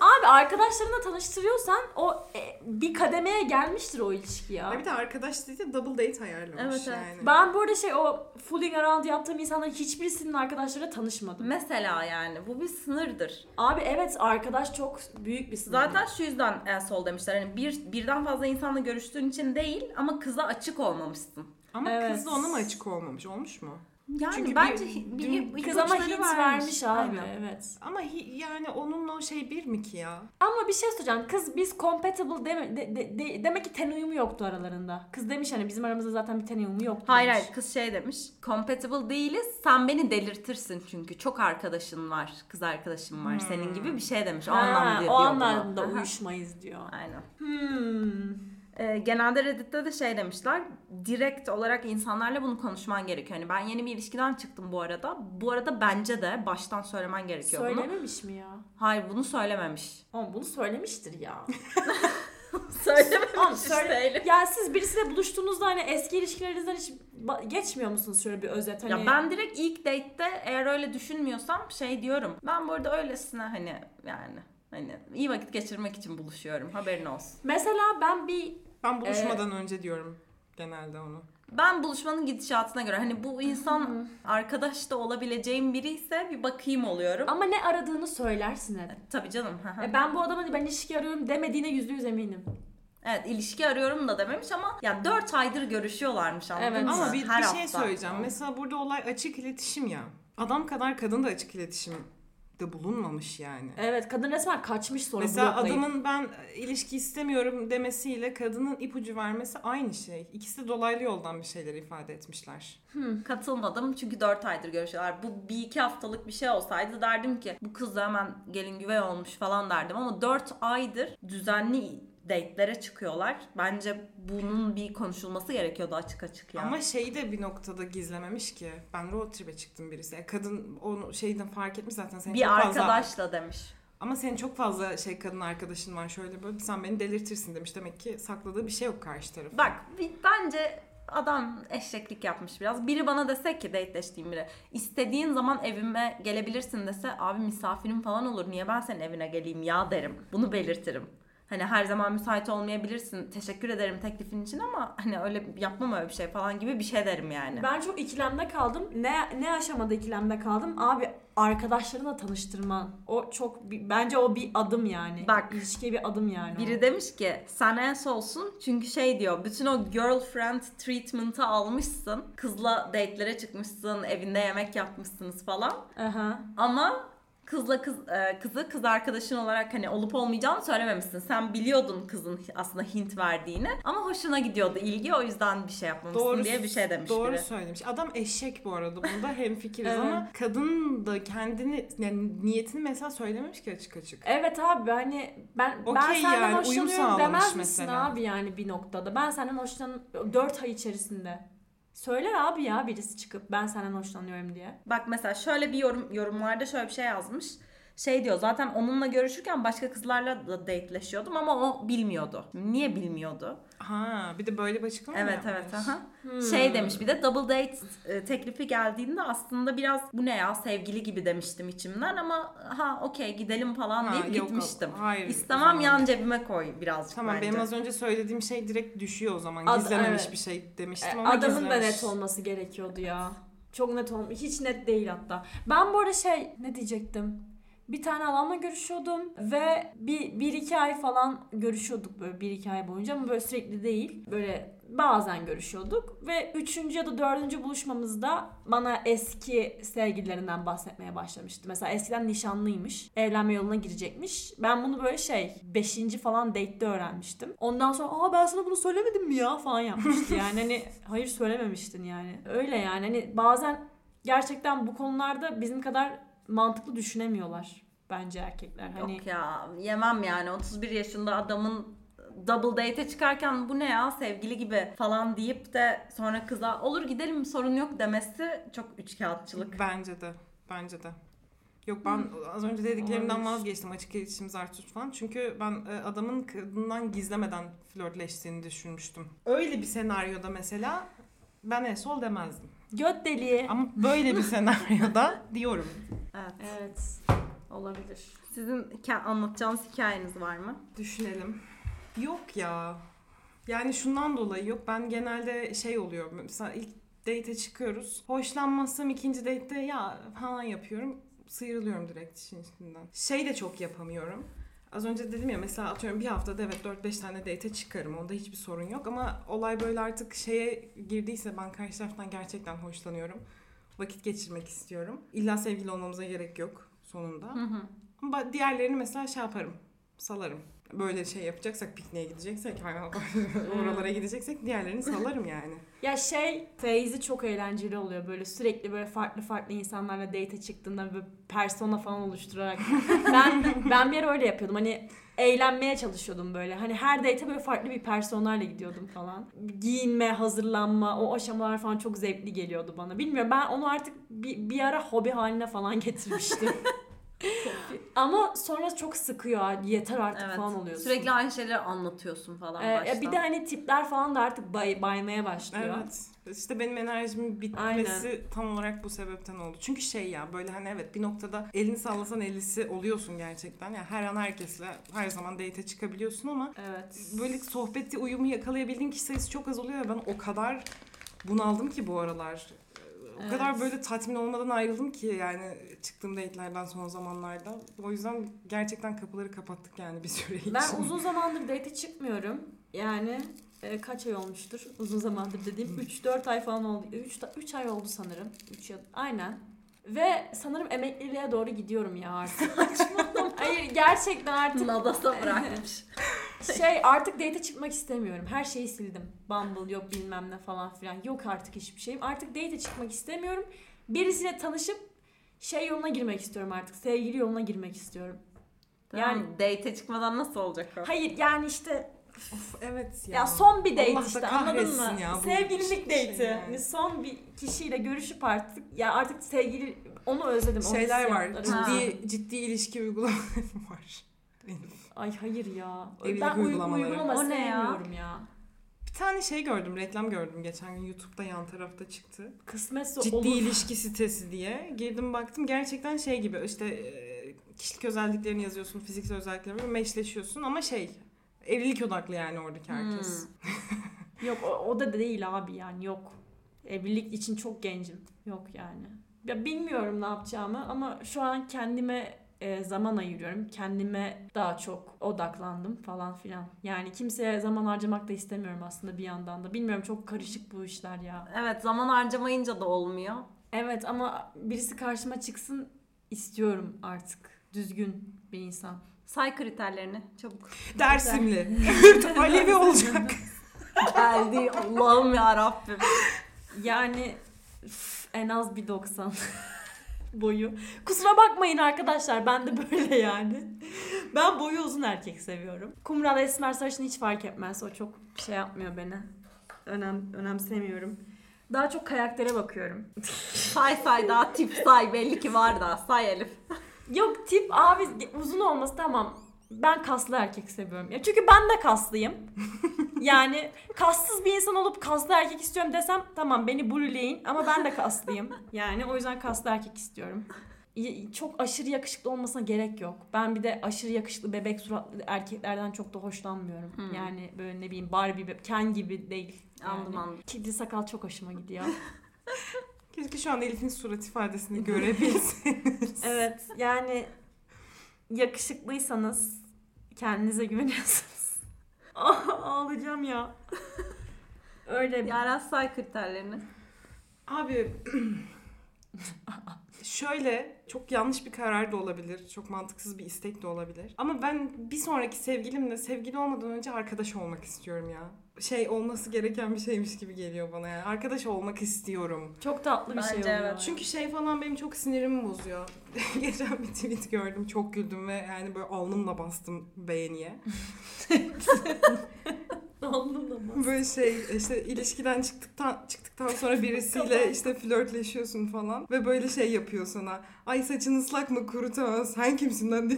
abi arkadaşlarına tanıştırıyorsan o e, bir kademeye gelmiştir o ilişki ya. Ya bir de arkadaş dedi double date ayarlamış Evet, evet. yani. Ben bu arada şey o fooling around yaptığım insanların hiçbirisinin arkadaşlarıyla tanışmadım. Mesela yani bu bir sınırdır. Abi evet arkadaş çok büyük bir sınır. Zaten şu yüzden asshole demişler. Hani bir, birden fazla insanla görüştüğün için değil ama kıza açık olmamışsın. Ama Evet. kız da ona mı açık olmamış? Olmuş mu? Yani Çünkü bence bir- bir, kız ama hint vermiş, abi Aynen. evet. Ama hi- yani onunla o şey bir mi ki ya? Ama bir şey söyleyeceğim. Kız biz compatible deme, de, de- de- demek ki ten uyumu yoktu aralarında. Kız demiş hani bizim aramızda zaten bir ten uyumu yoktu. Hayır demiş. hayır kız şey demiş. Compatible değiliz. Sen beni delirtirsin çünkü. Çok arkadaşın var. Kız arkadaşım var. Senin gibi bir şey demiş. O Ha, anlamda diyor o anlamda uyuşmayız diyor. Aynen. Hmm. Ee, genelde Reddit'te de şey demişler. Direkt olarak insanlarla bunu konuşman gerekiyor. Hani ben yeni bir ilişkiden çıktım bu arada. Bu arada bence de baştan söylemen gerekiyor bunu. Söylememiş mi ya? Hayır bunu söylememiş. Oğlum bunu söylemiştir ya. Söylememiş işte söyle. Elif. ya siz birisiyle buluştuğunuzda hani eski ilişkilerinizden hiç geçmiyor musunuz şöyle bir özet hani? Ya ben direkt ilk date'te eğer öyle düşünmüyorsam şey diyorum. Ben bu arada öylesine hani yani hani iyi vakit geçirmek için buluşuyorum. Haberin olsun. Mesela ben bir Ben buluşmadan önce diyorum genelde onu. Ben buluşmanın gidişatına göre hani bu insan arkadaş da olabileceğim biri ise bir bakayım oluyorum. ama ne aradığını söylersin hep. Tabii canım. E ben bu adamın ben ilişki arıyorum demediğine yüzde yüz eminim. Evet ilişki arıyorum da dememiş ama ya 4 aydır görüşüyorlarmış anladın Evet. mı? Ama bir, Her bir şey hafta. söyleyeceğim. Mesela burada olay açık iletişim ya. Adam kadar kadın da açık iletişimde bulunmamış yani. Evet kadın resmen kaçmış sonra Mesela bloklayıp. adamın ben ilişki istemiyorum demesiyle kadının ipucu vermesi aynı şey. İkisi de dolaylı yoldan bir şeyler ifade etmişler. Katılmadım çünkü 4 aydır görüşüyorlar. Bu bir iki haftalık bir şey olsaydı derdim ki bu kız da hemen gelin güvey olmuş falan derdim ama 4 aydır düzenli date'lere çıkıyorlar. Bence bunun bir konuşulması gerekiyordu açık açık ya. Ama şeyi de bir noktada gizlememiş ki. Ben road trip'e çıktım birisi. Yani kadın onu şeyden fark etmiş zaten senin bir çok fazla... arkadaşla demiş. Ama senin çok fazla şey kadın arkadaşın var şöyle böyle sen beni delirtirsin demiş. Demek ki sakladığı bir şey yok karşı tarafın. Bak bence adam eşeklik yapmış biraz. Biri bana dese ki dateleştiğim biri istediğin zaman evime gelebilirsin dese abi misafirim falan olur niye ben senin evine geleyim ya derim. Bunu belirtirim. Hani her zaman müsait olmayabilirsin. Teşekkür ederim teklifin için ama hani öyle yapmam öyle bir şey falan gibi bir şey derim yani. Ben çok ikilemde kaldım. Ne ne aşamada ikilemde kaldım? Abi arkadaşlarına tanıştırman. O çok bence o bir adım yani. Bak. ilişkiye bir adım yani. o. Biri demiş ki sen es olsun çünkü şey diyor bütün o girlfriend treatment'ı almışsın. Kızla date'lere çıkmışsın, evinde yemek yapmışsınız falan. Aha. Ama kızla kız e, kızı kız arkadaşın olarak hani olup olmayacağını söylememişsin. Sen biliyordun kızın aslında hint verdiğini ama hoşuna gidiyordu ilgi o yüzden bir şey yapmamışsın diye bir şey demiş Doğru biri. söylemiş. Adam eşek bu arada. Bunda hemfikiriz Evet. ama kadın da kendini yani niyetini mesela söylememiş ki açık açık. Evet abi hani ben ben Okey senden yani, hoşlanıyorum demez misin mesela. abi yani bir noktada. Ben senden hoşlan 4 ay içerisinde. Söyler abi ya birisi çıkıp ben senden hoşlanıyorum diye. Bak mesela şöyle bir yorum yorumlarda şöyle bir şey yazmış. Şey diyor zaten onunla görüşürken başka kızlarla da dateleşiyordum ama o bilmiyordu. Niye bilmiyordu? Ha bir de böyle bir açıklama mı Evet yapmış? evet aha. Hmm. Şey demiş bir de double date e, teklifi geldiğinde aslında biraz bu ne ya sevgili gibi demiştim içimden ama ha okey gidelim falan Ha, deyip yok, gitmiştim. hayır, İstemem zaman. yan cebime koy birazcık Tamam bence. benim az önce söylediğim şey direkt düşüyor o zaman. Ad- Gizlememiş evet. bir şey demiştim E, ama Adamın da gizlemiş. net olması gerekiyordu ya. Çok net olmuş. Hiç net değil hatta. Ben bu arada şey ne diyecektim? Bir tane adamla görüşüyordum ve bir, bir iki ay falan görüşüyorduk böyle bir iki ay boyunca ama böyle sürekli değil. Böyle bazen görüşüyorduk ve üçüncü ya da dördüncü buluşmamızda bana eski sevgililerinden bahsetmeye başlamıştı. Mesela eskiden nişanlıymış, evlenme yoluna girecekmiş. Ben bunu böyle şey beşinci falan date'de öğrenmiştim. Ondan sonra aa ben sana bunu söylemedim mi ya falan yapmıştı yani hani hayır söylememiştin yani. Öyle yani hani bazen gerçekten bu konularda bizim kadar mantıklı düşünemiyorlar bence erkekler. Hani Yok ya yemem yani 31 yaşında adamın double date'e çıkarken bu ne ya sevgili gibi falan deyip de sonra kıza olur gidelim sorun yok demesi çok üçkağıtçılık. Bence de. Bence de. Yok ben az önce dediklerimden Olabilir. vazgeçtim açık iletişim zar tut falan. Çünkü ben e, adamın kadından gizlemeden flörtleştiğini düşünmüştüm. Öyle bir senaryoda mesela ben en sol demezdim. Göt deliği. Ama böyle bir senaryoda diyorum. Evet. Evet. Olabilir. Sizin hika- anlatacağınız hikayeniz var mı? Düşünelim. Yok ya. Yani şundan dolayı yok. Ben genelde şey oluyor. Mesela ilk date'e çıkıyoruz. Hoşlanmazsam ikinci date'te ya falan yapıyorum. Sıyrılıyorum direkt işin içinden. Şey de çok yapamıyorum. Az önce dedim ya mesela atıyorum bir haftada evet 4-5 tane date'e çıkarım. Onda hiçbir sorun yok ama olay böyle artık şeye girdiyse ben karşı taraftan gerçekten hoşlanıyorum. Vakit geçirmek istiyorum. İlla sevgili olmamıza gerek yok sonunda. Hı hı. Ama diğerlerini mesela şey yaparım. Salarım. Böyle şey yapacaksak pikniğe gideceksek hayvan oralara gideceksek diğerlerini salarım yani. Ya şey Feyzi çok eğlenceli oluyor böyle sürekli böyle farklı farklı insanlarla date çıktığında böyle persona falan oluşturarak. ben ben bir ara öyle yapıyordum hani eğlenmeye çalışıyordum böyle. Hani her date'e böyle farklı bir personayla gidiyordum falan. Giyinme, hazırlanma, o aşamalar falan çok zevkli geliyordu bana. Bilmiyorum ben onu artık bir, bir ara hobi haline falan getirmiştim. Ama sonra çok sıkıyor. Yeter artık Evet. falan oluyorsun. Sürekli aynı şeyleri anlatıyorsun falan Ee, ya baştan. bir de hani tipler falan da artık bay, baymaya başlıyor. Evet. İşte benim enerjimin bitmesi tam olarak bu sebepten oldu. Çünkü şey ya böyle hani evet bir noktada elini sallasan ellisi oluyorsun gerçekten. Yani her an herkesle her zaman date'e çıkabiliyorsun ama Evet. böyle sohbeti uyumu yakalayabildiğin kişi sayısı çok az oluyor. ve Ben o kadar bunaldım ki bu aralar. O Evet. kadar böyle tatmin olmadan ayrıldım ki yani çıktığım date'lerden son zamanlarda. O yüzden gerçekten kapıları kapattık yani bir süre için. Ben uzun zamandır date çıkmıyorum. Yani e, kaç ay olmuştur? Uzun zamandır dediğim 3-4 ay falan oldu. 3 3 ay oldu sanırım. 3 ya aynen. Ve sanırım emekliliğe doğru gidiyorum ya artık. Hayır gerçekten artık Nadasa bırakmış. şey artık date çıkmak istemiyorum. Her şeyi sildim. Bumble yok bilmem ne falan filan. Yok artık hiçbir şeyim. Artık date çıkmak istemiyorum. Birisiyle tanışıp şey yoluna girmek istiyorum artık. Sevgili yoluna girmek istiyorum. yani date'e çıkmadan nasıl olacak o? Hayır yani işte Of, evet ya. ya, son bir date Allah işte anladın mı? ya Sevgililik şey date'i. yani. Hani son bir kişiyle görüşüp artık ya artık sevgili onu özledim. o Şeyler var. Ciddi ciddi ilişki uygulamaları var. Ay hayır ya. Evlilik ben uy- uygulamaları. uygulama O ne ya? sevmiyorum ya. Bir tane şey gördüm, reklam gördüm geçen gün YouTube'da yan tarafta çıktı. Kısmetse Ciddi olur. ilişki sitesi diye. Girdim baktım gerçekten şey gibi işte e, kişilik özelliklerini yazıyorsun, fiziksel özelliklerini meşleşiyorsun ama şey evlilik odaklı yani oradaki herkes. Hmm. Yok o, o da değil abi yani yok. Evlilik için çok gencim. Yok yani. Ya bilmiyorum ne yapacağımı ama şu an kendime e, zaman ayırıyorum. Kendime daha çok odaklandım falan filan. Yani kimseye zaman harcamak da istemiyorum aslında bir yandan da. Bilmiyorum çok karışık bu işler ya. Evet zaman harcamayınca da olmuyor. Evet ama birisi karşıma çıksın istiyorum artık. Düzgün bir insan. Say kriterlerini çabuk. Dersimli. Alevi olacak. Geldi Allah'ım ya Rabbim. Yani üf, en az bir 90 boyu. Kusura bakmayın arkadaşlar ben de böyle yani. Ben boyu uzun erkek seviyorum. Kumral esmer sarışın hiç fark etmez. O çok şey yapmıyor beni. Önem, önemsemiyorum. Daha çok karaktere bakıyorum. Say say daha tip say belli ki var da say Elif. Yok tip abi uzun olması tamam. Ben kaslı erkek seviyorum. Ya çünkü ben de kaslıyım. Yani kassız bir insan olup kaslı erkek istiyorum desem tamam beni bulleyin ama ben de kaslıyım. Yani o yüzden kaslı erkek istiyorum. Çok aşırı yakışıklı olmasına gerek yok. Ben bir de aşırı yakışıklı bebek suratlı erkeklerden çok da hoşlanmıyorum. Hmm. Yani böyle ne bileyim Barbie, Ken gibi değil. Yani. Anladım, anladım. Kedi sakal çok hoşuma gidiyor. Keşke şu an Elif'in surat ifadesini görebilsin. evet yani yakışıklıysanız, kendinize güveniyorsanız. Ah, Ağlayacağım ya. Öyle bir... Yaren say kriterlerini. Abi şöyle çok yanlış bir karar da olabilir. Çok mantıksız bir istek de olabilir. Ama ben bir sonraki sevgilimle sevgili olmadan önce arkadaş olmak istiyorum ya. Şey olması gereken bir şeymiş gibi geliyor bana yani. Arkadaş olmak istiyorum. Çok tatlı bir şey Bence oluyor. evet. Çünkü şey falan benim çok sinirimi bozuyor. Geçen bir tweet gördüm çok güldüm ve yani böyle alnımla bastım beğeniye. Anlamam. Böyle şey işte ilişkiden çıktıktan çıktıktan sonra birisiyle işte flörtleşiyorsun falan ve böyle şey yapıyor sana. Ay saçın ıslak mı kurutamaz sen kimsin lan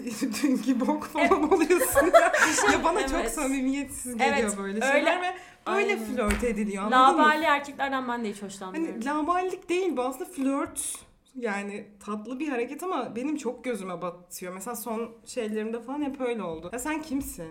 dünkü bok falan oluyorsun ya. ya bana çok Evet. samimiyetsiz geliyor Evet, böyle öyle. şeyler ve böyle Aynen. flört ediliyor anladın mı? Labali erkeklerden ben de hiç hoşlanmıyorum. Hani laballik değil bu aslında flört yani tatlı bir hareket ama benim çok gözüme batıyor. Mesela son şeylerimde falan hep öyle oldu. Ya sen kimsin?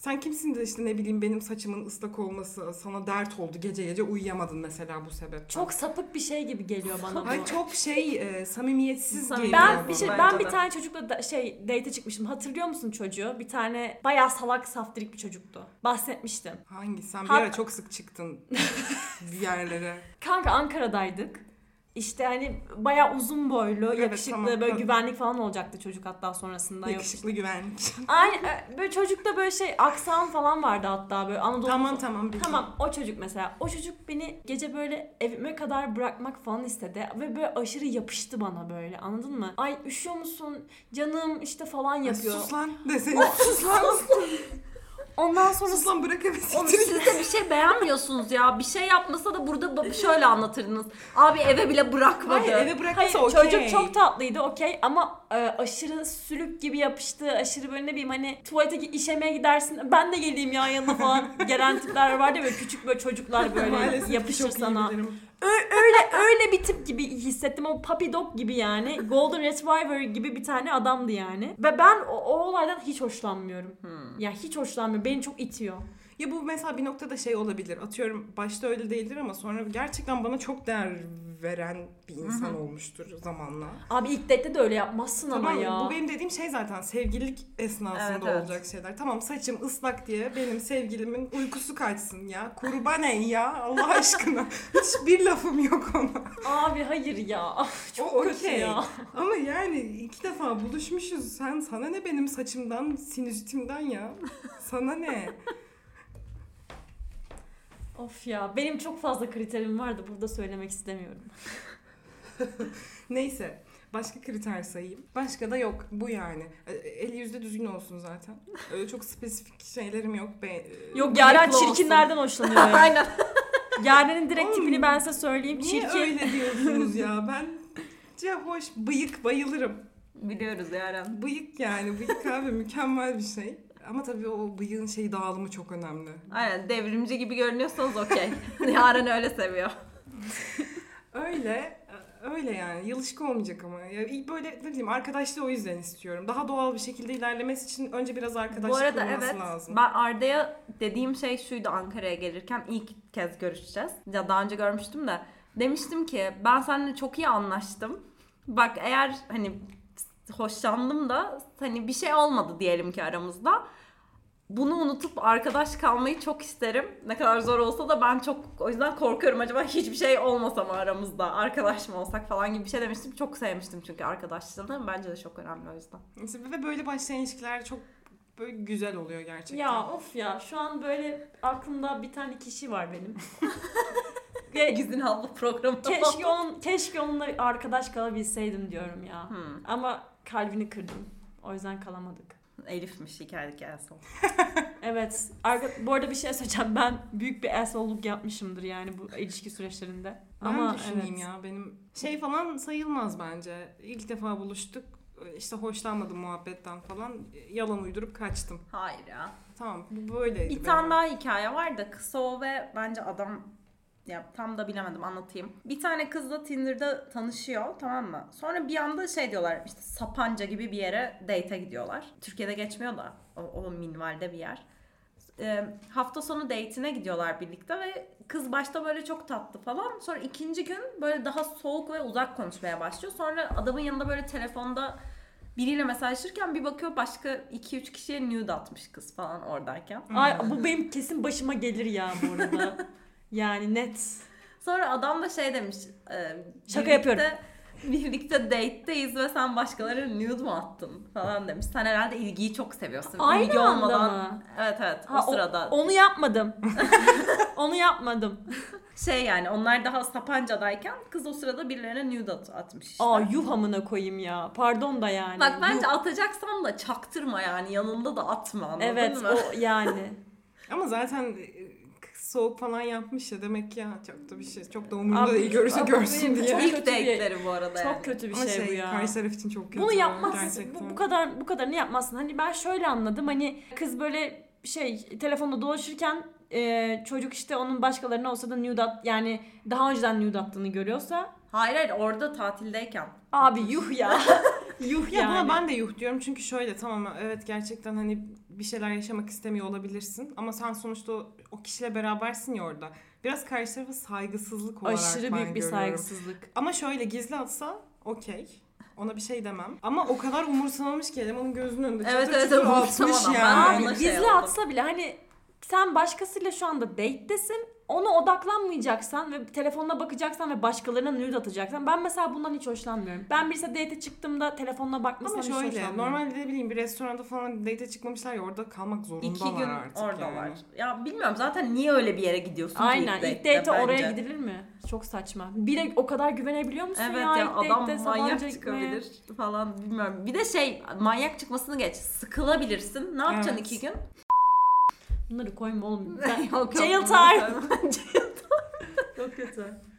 Sen kimsin de işte ne bileyim benim saçımın ıslak olması sana dert oldu. Gece gece uyuyamadın mesela bu sebepten. Çok sapık bir şey gibi geliyor bana bu. Ay çok şey e, samimiyetsiz Samimi. geliyor Ben bana. bir şey ben bir tane çocukla da, şey date çıkmıştım. Hatırlıyor musun çocuğu? Bir tane bayağı salak saftirik bir çocuktu. Bahsetmiştim. Hangi? Sen bir Ha- ara çok sık çıktın bir yerlere. Kanka Ankara'daydık. İşte hani bayağı uzun boylu, Evet, yakışıklı, tamam. böyle güvenlik falan olacaktı çocuk hatta sonrasında. Yok. Yakışıklı güvenlik. Aynı e, böyle çocukta böyle şey aksan falan vardı hatta böyle Anadolu. tamam tamam. bildim. Tamam o çocuk mesela. O çocuk beni gece böyle evime kadar bırakmak falan istedi. Ve böyle aşırı yapıştı bana böyle anladın mı? Ay üşüyor musun canım işte falan Ay, yapıyor. Sus lan desene. sus lan. Ondan sonra sus lan bırak. Oğlum siz de bir şey beğenmiyorsunuz ya. Bir şey yapmasa da burada ba- şöyle anlatırdınız. Abi eve bile bırakmadı. Hayır eve Hayır bırakmasa okey. çocuk çok tatlıydı okey ama aşırı sülük gibi yapıştı. Aşırı böyle ne bileyim hani tuvalete işemeye gidersin ben de geleyim ya yanına falan gelen tipler vardı ya böyle küçük böyle çocuklar böyle yapışır sana. öyle öyle bir tip gibi hissettim o puppy dog gibi yani golden retriever gibi bir tane adamdı yani ve ben o, o olaydan hiç hoşlanmıyorum Hmm. ya hiç hoşlanmıyorum beni çok itiyor Ya bu mesela bir noktada şey olabilir. Atıyorum başta öyle değildir ama sonra gerçekten bana çok değer veren bir insan olmuştur zamanla. abi ilk date'de de öyle yapmazsın ama Tamam ya bu benim dediğim şey zaten sevgililik esnasında Evet, evet. olacak şeyler. Tamam saçım ıslak diye benim sevgilimin uykusu kaçsın ya. Kurban ey ya Allah aşkına. Hiçbir lafım yok ona. abi hayır ya çok O kötü okey. ya Ama yani iki defa buluşmuşuz. Sen sana ne benim saçımdan, sinüzitimden ya? Sana ne? Of ya benim çok fazla kriterim vardı burada söylemek istemiyorum Neyse. Başka kriter sayayım. Başka da yok. Bu yani. E, Eli yüzde düzgün olsun zaten. Öyle çok spesifik şeylerim yok. Be, e, yok Yaren olsun. çirkinlerden hoşlanıyor. Aynen. Yaren'in direkt Oğlum, tipini ben size söyleyeyim Niye çirkin öyle diyorsunuz ya? Ben ya hoş bıyık bayılırım. Biliyoruz Yaren. Bıyık yani. Bıyık abi mükemmel bir şey. Ama tabii o bıyığın şey dağılımı çok önemli. Aynen devrimci gibi görünüyorsanız okey. Yaren öyle seviyor. Öyle öyle yani. Yılışık olmayacak ama. Ya böyle ne bileyim arkadaşlığı o yüzden istiyorum. Daha doğal bir şekilde ilerlemesi için önce biraz arkadaşlık Bu arada evet lazım. ben Arda'ya dediğim şey şuydu Ankara'ya gelirken ilk kez görüşeceğiz. Ya daha önce görmüştüm de demiştim ki ben seninle çok iyi anlaştım. Bak eğer hani hoşlandım da hani bir şey olmadı diyelim ki aramızda. Bunu unutup arkadaş kalmayı çok isterim. Ne kadar zor olsa da ben çok o yüzden korkuyorum. Acaba hiçbir şey olmasa mı aramızda? Arkadaş mı olsak falan gibi bir şey demiştim. Çok sevmiştim çünkü arkadaşlığını. Bence de çok önemli o yüzden. Ve böyle başlayan ilişkiler çok böyle güzel oluyor gerçekten. Ya of ya şu an böyle aklımda bir tane kişi var benim. Ve Gizin abla programı. keşke, on, keşke onunla arkadaş kalabilseydim diyorum ya. Hmm. Ama kalbini kırdım. O yüzden kalamadık. Elif'miş hikayedeki son. Evet. Arka, bu arada bir şey söyleyeceğim. Ben büyük bir asshole'luk yapmışımdır yani bu ilişki süreçlerinde. Ben Ama düşüneyim evet. ya benim şey falan sayılmaz bence. İlk defa buluştuk. işte hoşlanmadım muhabbetten falan. Yalan uydurup kaçtım. Hayır ya. Tamam bu böyleydi. Bir tane daha hikaye var da kısa o ve bence adam ya tam da bilemedim anlatayım. Bir tane kızla Tinder'da tanışıyor tamam mı? Sonra bir anda şey diyorlar işte Sapanca gibi bir yere date'e gidiyorlar. Türkiye'de geçmiyor da o, o minvalde bir yer. Ee, hafta sonu date'ine gidiyorlar birlikte ve kız başta böyle çok tatlı falan. Sonra ikinci gün böyle daha soğuk ve uzak konuşmaya başlıyor. Sonra adamın yanında böyle telefonda Biriyle mesajlaşırken bir bakıyor başka 2-3 kişiye nude atmış kız falan oradayken. Ay bu benim kesin başıma gelir ya bu arada. yani net. Sonra adam da şey demiş. e, Şaka yapıyorum. Birlikte date'teyiz ve sen başkalarına nude mu attın falan demiş. Sen herhalde ilgiyi çok seviyorsun. Aynı İlgi anda olmadan. mı? Evet evet Ha, o sırada. onu yapmadım. onu yapmadım. Şey yani onlar daha Sapanca'dayken kız o sırada birilerine nude at- atmış işte. Aa yuh amına koyayım ya. Pardon da yani. Bak bence Yuh. atacaksan da çaktırma yani yanında da atma anladın Evet mı? o yani. Ama zaten soğuk falan yapmış ya demek ki ya çok da bir şey çok da umurunda Abi, değil görürse görsün diye. çok İlk kötü bir- date'leri bu arada yani. Çok kötü bir Ama şey, şey, bu ya. karşı taraf için çok kötü. Bunu yapmazsın. Bu, bu kadar bu kadarını yapmazsın. Hani ben şöyle anladım. Hani kız böyle şey telefonda dolaşırken e, çocuk işte onun başkalarına olsa da nude at yani daha önceden nude attığını görüyorsa Hayır hayır orada tatildeyken. abi yuh ya. yuh Ya yani. buna ben de yuh diyorum çünkü şöyle tamam evet gerçekten hani bir şeyler yaşamak istemiyor olabilirsin ama sen sonuçta o, o kişiyle berabersin ya orada. Biraz karşı tarafa saygısızlık olarak Aşırı ben büyük bir görüyorum. saygısızlık. Ama şöyle gizli atsa okey. Ona bir şey demem. Ama o kadar umursamamış ki elemanın gözünün önünde Evet, çatır evet, çutur evet, atmış umursamadan. yani. Ben Abi şey gizli oldum. atsa bile hani sen başkasıyla şu anda date'desin. Ona odaklanmayacaksan ve telefonuna bakacaksan ve başkalarına nude atacaksan ben mesela bundan hiç hoşlanmıyorum. Ben birisi date'e çıktığımda telefonuna bakmasından Ama hiç şöyle hoşlanmıyorum. normalde ne bileyim bir restoranda falan date çıkmamışlar ya orada kalmak zorundalar İki gün artık oradalar. yani. Ya bilmiyorum zaten niye öyle bir yere gidiyorsun ki Aynen ilk date'te date'e oraya gidilir mi? Çok saçma. Bir de o kadar güvenebiliyor musun Evet ya, ya, ilk adam date'te manyak çıkabilir falan bilmiyorum. Bir de şey manyak çıkmasını geç. Sıkılabilirsin. Ne yapacaksın Evet. iki gün? Bunları koyma oğlum. Ben... Yok, yok, Jail time. koymam. Çok kötü.